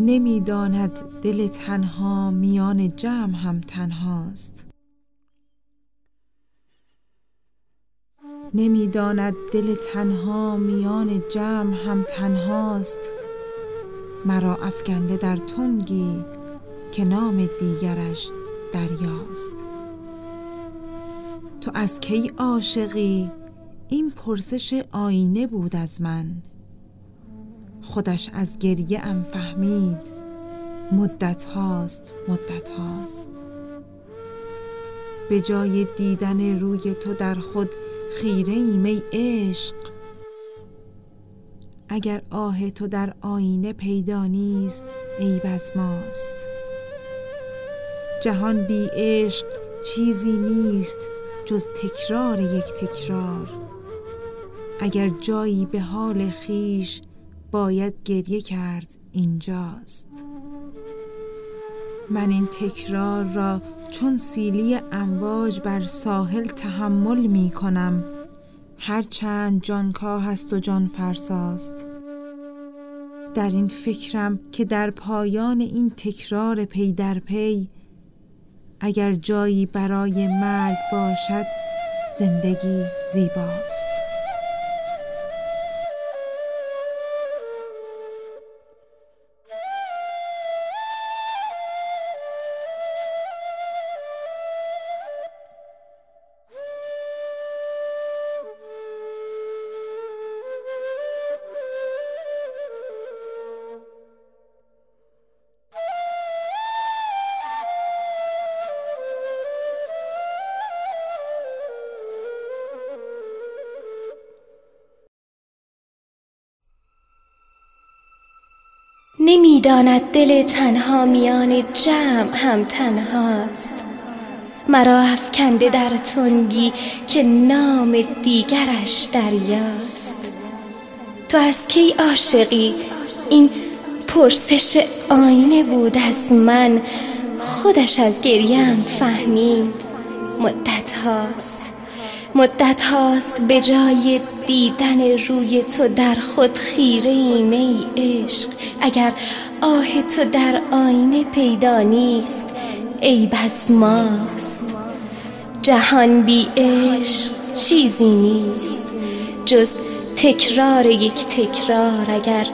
نمی‌داند دل تنها میان جمع هم تنهاست. نمی‌داند دل تنها میان جمع هم تنهاست. مرا افکنده در تنگی که نام دیگرش دریاست. تو از کی عاشقی؟ این پرسش آینه بود از من. خودش از گریه ام فهمید. مدت هاست مدت هاست. به جای دیدن روی تو در خود خیره ایم ای عشق. اگر آه تو در آینه پیدا نیست عیب از ماست. جهان بی عشق چیزی نیست جز تکرار یک تکرار. اگر جایی به حال خیش باید گریه کرد اینجاست. من این تکرار را چون سیلی امواج بر ساحل تحمل می کنم. هر چند جانکاه هست و جان فرساست. در این فکرم که در پایان این تکرار پی در پی اگر جایی برای مرگ باشد زندگی زیباست. نمی‌داند دل تنها میان جمع هم تنهاست. مرا افکنده در تنگی که نام دیگرش دریاست. تو از کی عاشقی؟ این پرسش آینه بود از من. خودش از گریم فهمید مدت هاست. مدت هاست به جای دیدن روی تو در خود خیره ایم ای عشق. اگر آه تو در آینه پیدا نیست ای بس ماست. جهان بی عشق چیزی نیست. جز تکرار یک تکرار اگر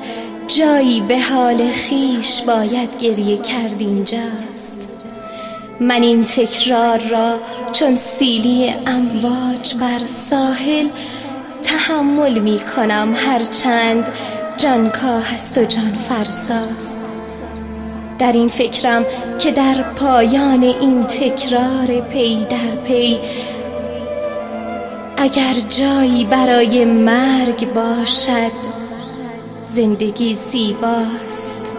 جایی به حال خیش باید گریه کرد اینجاست. من این تکرار را چون سیلی امواج بر ساحل تحمل می کنم. هرچند جانکاه هست و جان فرساست. در این فکرم که در پایان این تکرار پی در پی اگر جایی برای مرگ باشد زندگی زیباست.